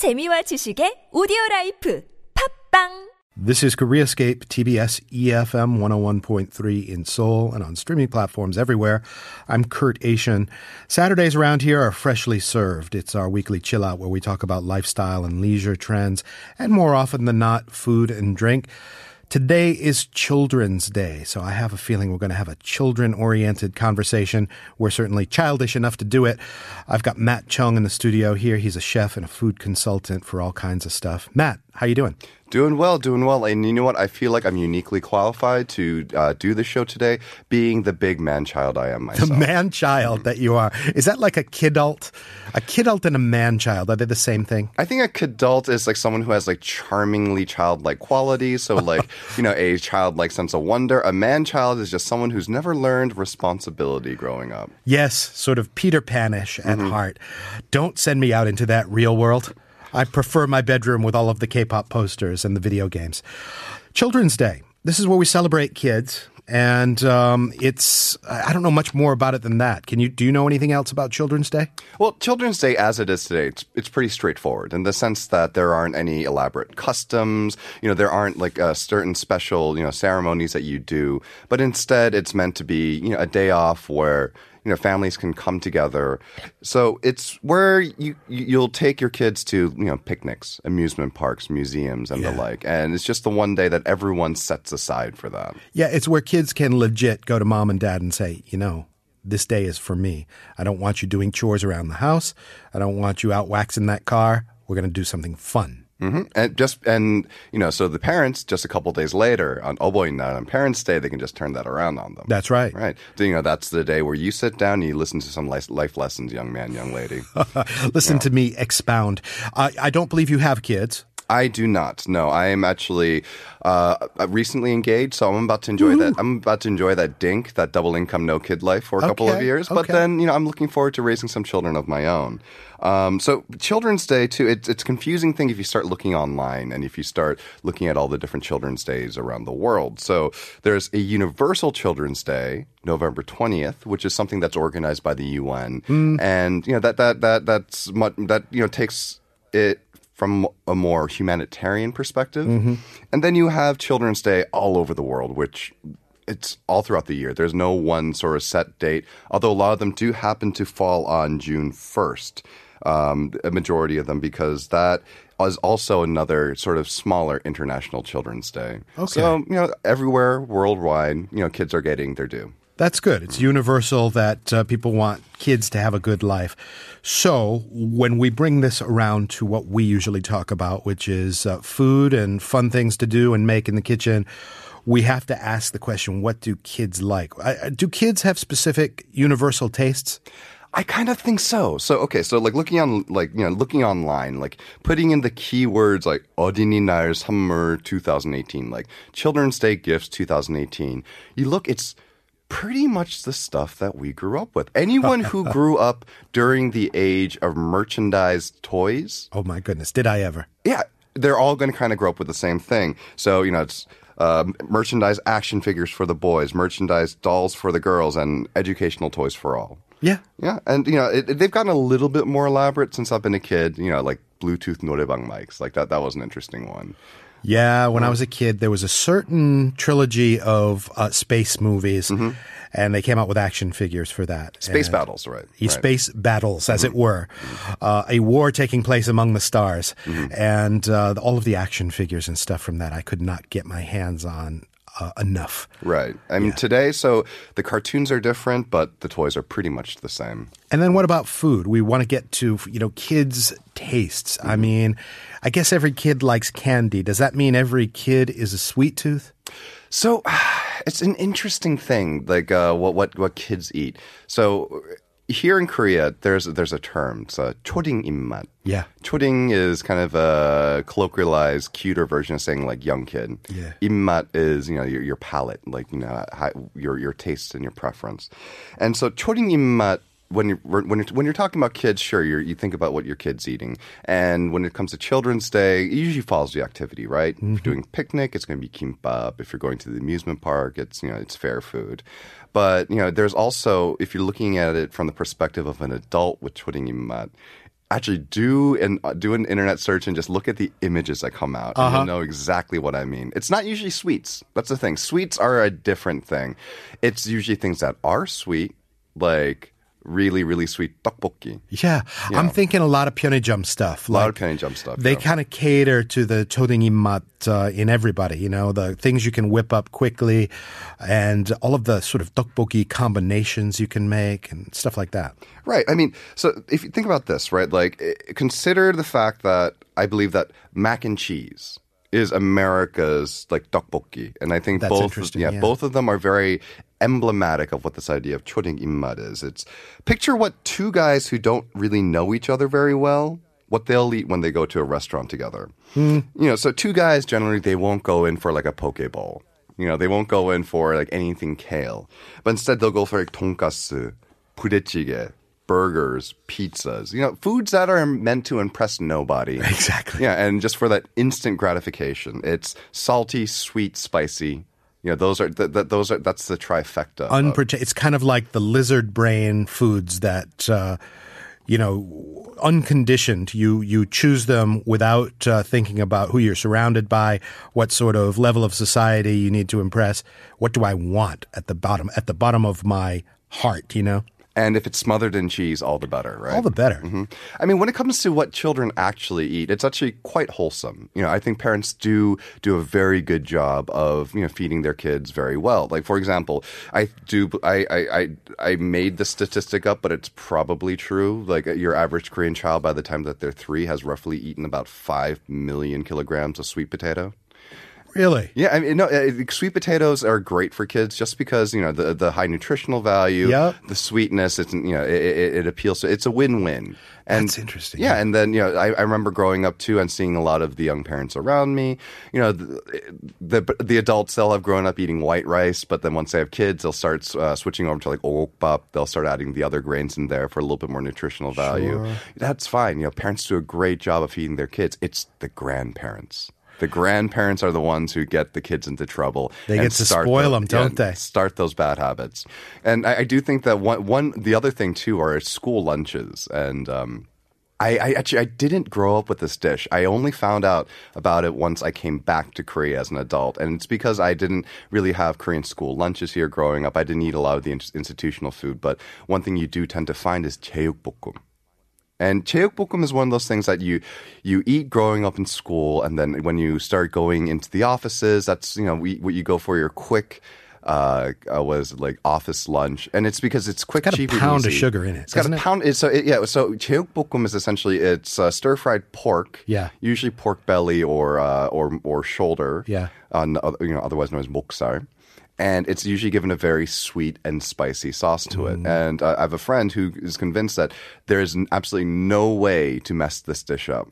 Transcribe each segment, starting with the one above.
재미와 지식의 오디오 라이프 팝빵 This is KoreaScape, TBS EFM 101.3 in Seoul and on streaming platforms everywhere. I'm Kurt Achin. Saturdays around here are freshly served. It's our weekly chill out where we talk about lifestyle and leisure trends, and more often than not, food and drink. Today is Children's Day, so I have a feeling we're going to have a children oriented conversation. We're certainly childish enough to do it. I've got Matt Chung in the studio here. He's a chef and a food consultant for all kinds of stuff. Matt, how you doing? Doing well, doing well. And you know what? I feel like I'm uniquely qualified to uh, do the show today, being the big man child I am myself. The man child that you are. Is that like a kidult? A kidult and a man child, are they the same thing? I think a kidult is like someone who has like charmingly childlike qualities. So, like, you know, a childlike sense of wonder. A man child is just someone who's never learned responsibility growing up. Yes, sort of Peter Panish at heart. Don't send me out into that real world. I prefer my bedroom with all of the K pop posters and the video games. Children's Day. This is where we celebrate kids. And um, it's, I don't know much more about it than that. Can you, do you know anything else about Children's Day? Well, Children's Day, as it is today, it's, it's pretty straightforward in the sense that there aren't any elaborate customs. You know, there aren't like uh, certain special, you know, ceremonies that you do. But instead, it's meant to be, you know, a day off where you know families can come together so it's where you you- you'll take your kids to you know picnics amusement parks museums and the like and it's just the one day that everyone sets aside for that Yeah, it's where kids can legit go to mom and dad and say, you know, this day is for me. I don't want you doing chores around the house. I don't want you out waxing that car. We're going to do something fun. Hmm and just and you know so the parents just a couple days later on Oboinna on Parents' Day they can just turn that around on them That's right. right so, you know that's the day where you sit down and you listen to some life, life lessons young man young lady Listen to me expound. I, I don't believe you have kids. I do not. No, I am actually uh, recently engaged, so I'm about to enjoy that. I'm about to enjoy that dink, that double income, no kid life for a couple of years. But okay. then, you know, I'm looking forward to raising some children of my own. Um, so Children's Day too. It's it's a confusing thing if you start looking online and if you start looking at all the different Children's Days around the world. So there's a Universal Children's Day, November 20th, which is something that's organized by the UN, and you know that that that that's mu- that you know takes it from a more humanitarian perspective. And then you have Children's Day all over the world, which it's all throughout the year. There's no one sort of set date, although a lot of them do happen to fall on June 1st, um, a majority of them, because that is also another sort of smaller international Children's Day. Okay. So, you know, everywhere worldwide, you know, kids are getting their due. That's good. It's universal that uh, people want kids to have a good life. So, when we bring this around to what we usually talk about, which is uh, food and fun things to do and make in the kitchen, we have to ask the question what do kids like? I- I- Do kids have specific universal tastes? I kind of think so. So okay, so like looking on like you know looking online, like putting in the keywords like 어린이 날 선물 2018, like Children's Day gifts 2018. You look, it's pretty much the stuff that we grew up with. Anyone who grew up during the age of merchandised toys. Oh my goodness, did I ever? Yeah, they're all going to kind of grow up with the same thing. So, you know, it's uh, merchandise action figures for the boys, merchandise dolls for the girls, and educational toys for all. Yeah. Yeah. And, you know, it, it, they've gotten a little bit more elaborate since I've been a kid, you know, like Bluetooth noraebang mics. Like that, that was an interesting one. Yeah, when I was a kid, there was a certain trilogy of uh, space movies, and they came out with action figures for that. Space And- battles, right? Right. space battles, as it were, uh, a war taking place among the stars, and uh, all of the action figures and stuff from that I could not get my hands on uh, enough. Right. I mean, today, so the cartoons are different, but the toys are pretty much the same. And then what about food? We want to get to you know kids' tastes. I mean, I guess every kid likes candy. Does that mean every kid is a sweet tooth? So it's an interesting thing, like uh, what what what kids eat. So here in Korea, there's there's a term. It's a 초딩 입맛. Yeah. 초딩 is kind of a colloquialized, cuter version of saying like young kid. Yeah. 입맛 is you know your your palate, like you know how, your your taste and your preference. And so 초딩 입맛 when you're when you're when you're talking about kids, sure, you you think about what your kid's eating, and when it comes to Children's Day, it usually follows the activity, right? If you're doing picnic, it's going to be kimbap. If you're going to the amusement park, it's you know it's fair food. But you know, there's also if you're looking at it from the perspective of an adult with 초딩 입맛, actually do and uh, do an internet search and just look at the images that come out, and you'll know exactly what I mean. It's not usually sweets. That's the thing. Sweets are a different thing. It's usually things that are sweet, like really, really sweet tteokbokki. Yeah, I'm thinking a lot of pyeonijum stuff. A like, lot of pyeonijum stuff. They yeah. kind of cater to the chodengimmat uh, in everybody. You know, the things you can whip up quickly, and all of the sort of tteokbokki combinations you can make and stuff like that. Right. I mean, so if you think about this, right? Like, eh, consider the fact that I believe that mac and cheese is America's like tteokbokki, and I think That's both yeah, yeah, both of them are very emblematic of what this idea of 초딩 입맛 is. It's picture what two guys who don't really know each other very well what they'll eat when they go to a restaurant together. Hmm. You know, so two guys generally they won't go in for like a poke bowl. You know, they won't go in for like anything kale. But instead they'll go for like tonkatsu, budae jjigae, burgers, pizzas. You know, foods that are meant to impress nobody. Exactly. Yeah, and just for that instant gratification. It's salty, sweet, spicy, you know, those are th- th- those are that's the trifecta. of- it's kind of like the lizard brain foods that uh, you know unconditioned you you choose them without uh, thinking about who you're surrounded by what sort of level of society you need to impress what do i want at the bottom at the bottom of my heart you know and if it's smothered in cheese, all the better, right? all the better Mhm. I mean, when it comes to what children actually eat, it's actually quite wholesome. You know, I think parents do do a very good job of you know feeding their kids very well. Like for example, I do I I I, I made the statistic up, but it's probably true. Like uh, your average Korean child, by the time that they're three, has roughly eaten about five million kilograms of sweet potato. Really Yeah, I mean, no, uh, sweet potatoes are great for kids just because you know the the high nutritional value, Yep. the sweetness. It's you know it, it, it appeals to. It's a win win. And That's interesting, Yeah, and then you know I, I remember growing up too and seeing a lot of the young parents around me. You know, the the, the adults they'll have grown up eating white rice, but then once they have kids, they'll start uh, switching over to like okbap. They'll start adding the other grains in there for a little bit more nutritional value. That's fine. You know, parents do a great job of feeding their kids. It's the grandparents. The grandparents are the ones who get the kids into trouble. They and get to start spoil the- 'em, don't yeah, they? Start those bad habits. And I, I do think that one, one, the other thing too are school lunches. And um, I, I actually I didn't grow up with this dish. I only found out about it once I came back to Korea as an adult, and it's because I didn't really have Korean school lunches here growing up. I didn't eat a lot of the in- institutional food, but one thing you do tend to find is 제육볶음. And 제육볶음 is one of those things that you you eat growing up in school, and then when you start going into the offices, that's you know what you go for your quick. Uh, uh was like office lunch, and it's because it's quick, it's got cheap, a pound of sugar in it. It's got a it? pound. So it, yeah, so cheokbokkum is essentially it's uh, stir fried pork. Yeah, usually pork belly or uh, or or shoulder. Yeah, uh, you know, otherwise known as moksal. And it's usually given a very sweet and spicy sauce to it. Mm. And uh, I have a friend who is convinced that there is absolutely no way to mess this dish up.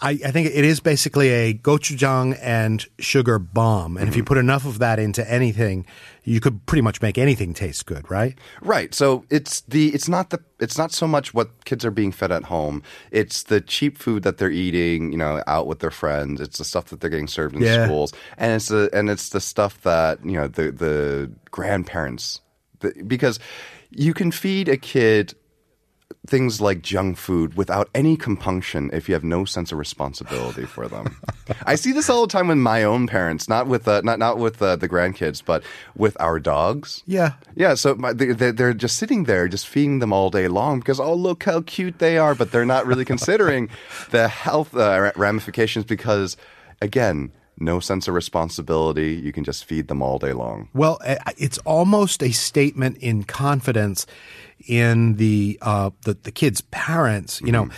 I, I think it is basically a gochujang and sugar bomb. And if Mm-hmm. you put enough of that into anything, you could pretty much make anything taste good, right? Right. So it's the it's not the it's not so much what kids are being fed at home. It's the cheap food that they're eating, you know, out with their friends. It's the stuff that they're getting served in Yeah. schools, and it's the and it's the stuff that you know the the grandparents the, because you can feed a kid things like junk food without any compunction if you have no sense of responsibility for them. I see this all the time with my own parents, not with uh, not not with uh, the grandkids, but with our dogs. Yeah. Yeah, so my, they, they- they're just sitting there, just feeding them all day long because, oh, look how cute they are, but they're not really considering the health uh, ramifications because, again, no sense of responsibility. You can just feed them all day long. Well, it's almost a statement in confidence in the uh, the, the kids' parents. You know,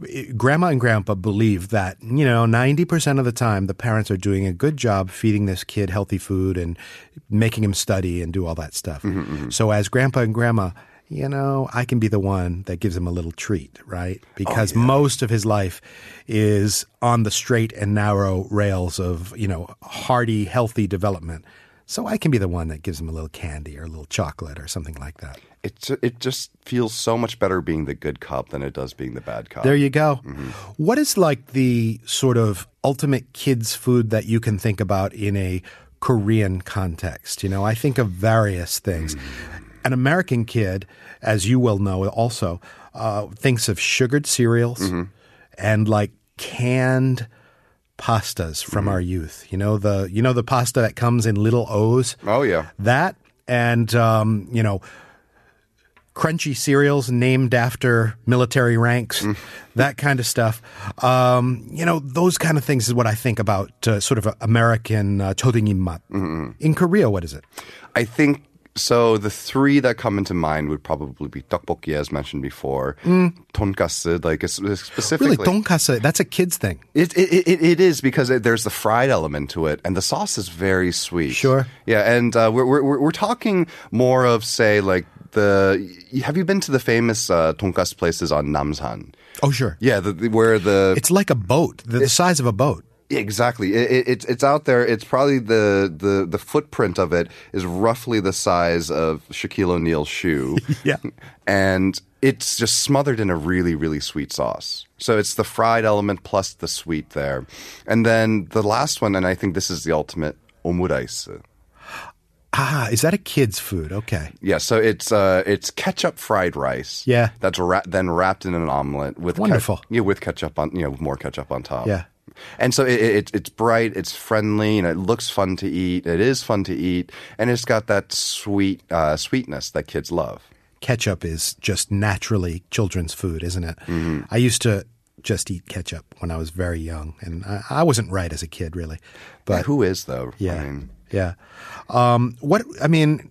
Mm-hmm. grandma and grandpa believe that you know ninety percent of the time the parents are doing a good job feeding this kid healthy food and making him study and do all that stuff. Mm-hmm, So as grandpa and grandma. You know, I can be the one that gives him a little treat, right? Oh, Because most of his life is on the straight and narrow rails of, you know, hearty, healthy development. So I can be the one that gives him a little candy or a little chocolate or something like that. It, it just feels so much better being the good cop than it does being the bad cop. There you go. Mm-hmm. What is like the sort of ultimate kids' food that you can think about in a Korean context? You know, I think of various things. Mm. An American kid, as you well know also, uh, thinks of sugared cereals and like canned pastas from our youth. You know the you know the pasta that comes in little O's. Oh yeah. That and um, you know crunchy cereals named after military ranks, that kind of stuff. Um, you know, those kind of things is what I think about uh, sort of American uh, chotingimmat. In Korea, what is it? I think so. The three that come into mind would probably be tteokbokki, as mentioned before, tonkatsu, like specifically. Really, tonkatsu, that's a kid's thing. It, it, it, it is because it, there's the fried element to it, and the sauce is very sweet. Sure. Yeah, and uh, we're, we're we're we're talking more of say like the. Have you been to the famous uh, tonkatsu places on Namsan? Oh, sure. Yeah, the, the- where the It's like a boat, the, the size of a boat. Exactly. It, it, it's it's out there. It's probably the, the the footprint of it is roughly the size of Shaquille O'Neal's shoe. Yeah. And it's just smothered in a really really sweet sauce. So it's the fried element plus the sweet there. And then the last one and I think this is the ultimate omurice. Ah, is that a kid's food? Okay. Yeah, so it's uh it's ketchup fried rice. Yeah. That's wra- then wrapped in an omelet with ke- Wonderful. yeah, with ketchup on you know, with more ketchup on top. Yeah. And so it, it, it's bright, it's friendly, and it looks fun to eat. It is fun to eat, and it's got that sweet uh, sweetness that kids love. Ketchup is just naturally children's food, isn't it? I used to just eat ketchup when I was very young, and I, I wasn't right as a kid, really. But But who is though? Yeah, I mean, yeah. Um, what I mean,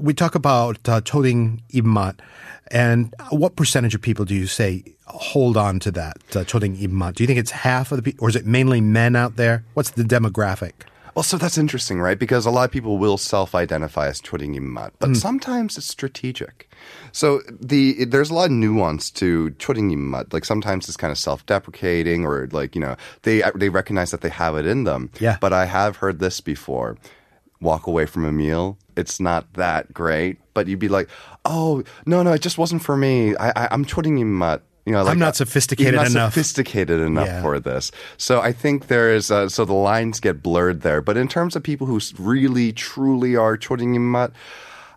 we talk about uh, choding ibmat, and what percentage of people do you say hold on to that uh, choding ibmat? Do you think it's half of the people, or is it mainly men out there? What's the demographic? well, so that's interesting, right? Because a lot of people will self-identify as churing immat, but Mm. sometimes it's strategic. So the there's a lot of nuance to churing immat. Like sometimes it's kind of self-deprecating, or like you know they they recognize that they have it in them. Yeah. But I have heard this before. Walk away from a meal. It's not that great, but you'd be like, "Oh no, no, it just wasn't for me. I, I I'm churing immat." You know, like, not uh, sophisticated not enough. Sophisticated enough Yeah. for this. So I think there is, uh, so the lines get blurred there. But in terms of people who really, truly are choringimmat,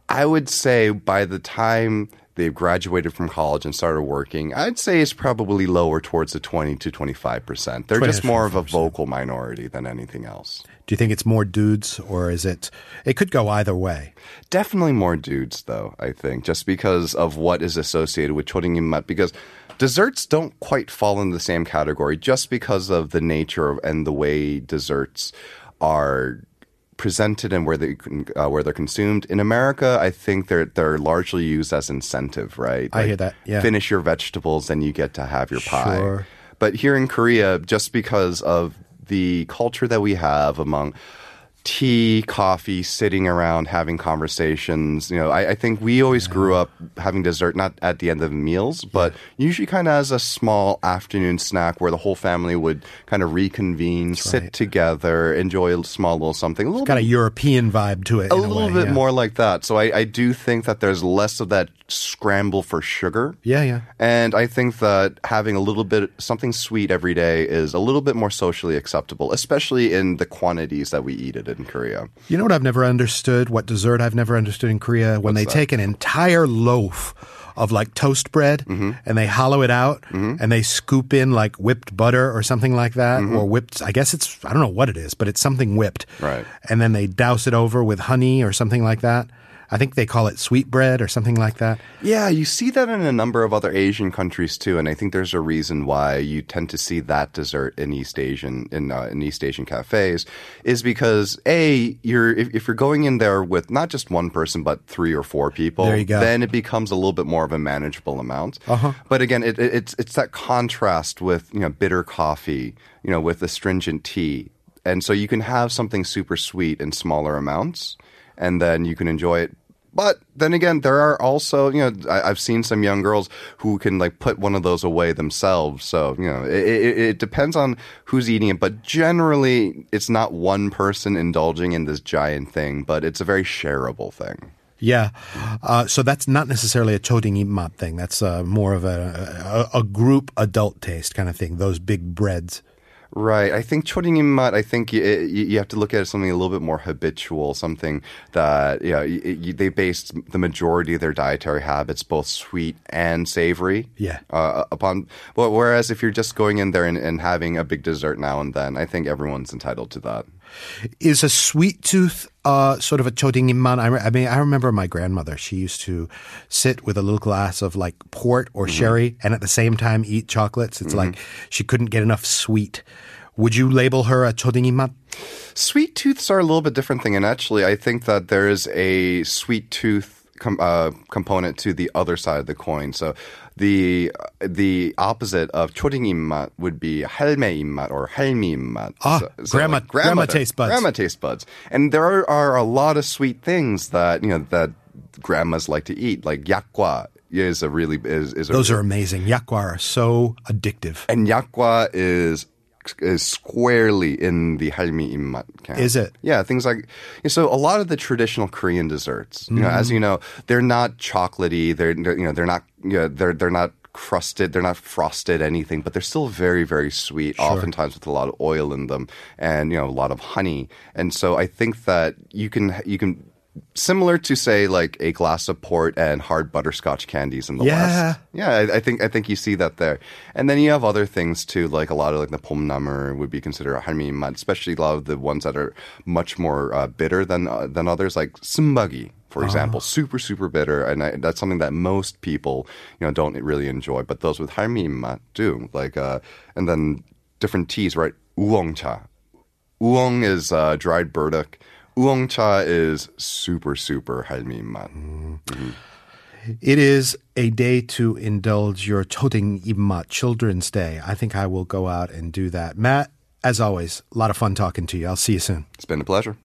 I would say by the time they've graduated from college and started working, I'd say it's probably lower towards the 20 to 25%. They're 20 just more of a vocal minority than anything else. Do you think it's more dudes, or is it? It could go either way. Definitely more dudes, though, I think, just because of what is associated with choringimmat. Because desserts don't quite fall in the same category just because of the nature of, and the way desserts are presented and where they can- uh, where they're consumed. In America, I think they're they're largely used as incentive, right? I hear that, yeah. Finish your vegetables, then you get to have your pie. Sure. But here in Korea, just because of the culture that we have among tea, coffee, sitting around having conversations, you know, I, I think we always grew up having dessert not at the end of meals, but usually kind of as a small afternoon snack where the whole family would kind of reconvene, sit right. together, enjoy a small little something, a little Got bit a European vibe to it. a in a little way, bit yeah. more like that. So I, I do think that there's less of that scramble for sugar. Yeah, yeah. And I think that having a little bit something sweet every day is a little bit more socially acceptable, especially in the quantities that we eat it in Korea. You know what I've never understood? What dessert I've never understood in Korea? When they that? take an entire loaf of like toast bread Mm-hmm. and they hollow it out and they scoop in like whipped butter or something like that Mm-hmm. or whipped, I guess it's, I don't know what it is, but it's something whipped. Right. And then they douse it over with honey or something like that. I think they call it sweet bread or something like that. Yeah, you see that in a number of other Asian countries too, and I think there's a reason why you tend to see that dessert in East Asian in, uh, in East Asian cafes, is because a you're if, if you're going in there with not just one person but three or four people, There you go. then it becomes a little bit more of a manageable amount. Uh-huh. But again, it, it, it's it's that contrast with you know bitter coffee, you know, with astringent tea, and so you can have something super sweet in smaller amounts, and then you can enjoy it. But then again, there are also, you know, I, I've seen some young girls who can like put one of those away themselves. So, you know, it, it, it depends on who's eating it. But generally, it's not one person indulging in this giant thing, but it's a very shareable thing. Yeah. Uh, so that's not necessarily a choding ibmat thing. That's uh, more of a, a, a group adult taste kind of thing, those big breads. Right. I think choring. I think you, you you have to look at it as something a little bit more habitual, something that you know, y y they based the majority of their dietary habits, both sweet and savory, Yeah. uh, upon. But whereas if you're just going in there and, and having a big dessert now and then, I think everyone's entitled to that. Is a sweet tooth uh, sort of a choding imman? I, mean, I remember my grandmother. She used to sit with a little glass of like port or sherry, and at the same time eat chocolates. It's like she couldn't get enough sweet. Would you label her a choding imman? Sweet tooths are a little bit different thing, and actually, I think that there is a sweet tooth com- uh, component to the other side of the coin. So, the the opposite of 초딩 입맛 would be 할매 입맛 or 할미 입맛. Ah, so, grandma- like grandma grandmother- taste buds. Grandma taste buds, and there are, are a lot of sweet things that you know that grandmas like to eat, like yakwa is a really is is a Those are amazing. Yakwa are so addictive. and yakwa is is squarely in the halmi immat camp. Is it? Yeah, things like so. A lot of the traditional Korean desserts, you know, Mm-hmm. as you know, they're not chocolatey. They're, they're you know they're not you know, they're they're not crusted. They're not frosted anything, but they're still very very sweet. Oftentimes with a lot of oil in them and you know a lot of honey. And so I think that you can you can. Similar to say like a glass of port and hard butterscotch candies in the Yeah. West. Yeah, I, I think I think you see that there, and then you have other things too, like a lot of like the pomnamer would be considered a halmimat, especially a lot of the ones that are much more uh, bitter than uh, than others, like sumbagi, for example, super super bitter, and I, that's something that most people you know don't really enjoy, but those with halmimat do. Like, uh, and then different teas, right? Oolong cha. Oolong is uh, dried burdock. Oolong cha is super super halmimat. Mm-hmm. It is a day to indulge your choding imma Children's Day. I think I will go out and do that. Matt, as always, a lot of fun talking to you. I'll see you soon. It's been a pleasure.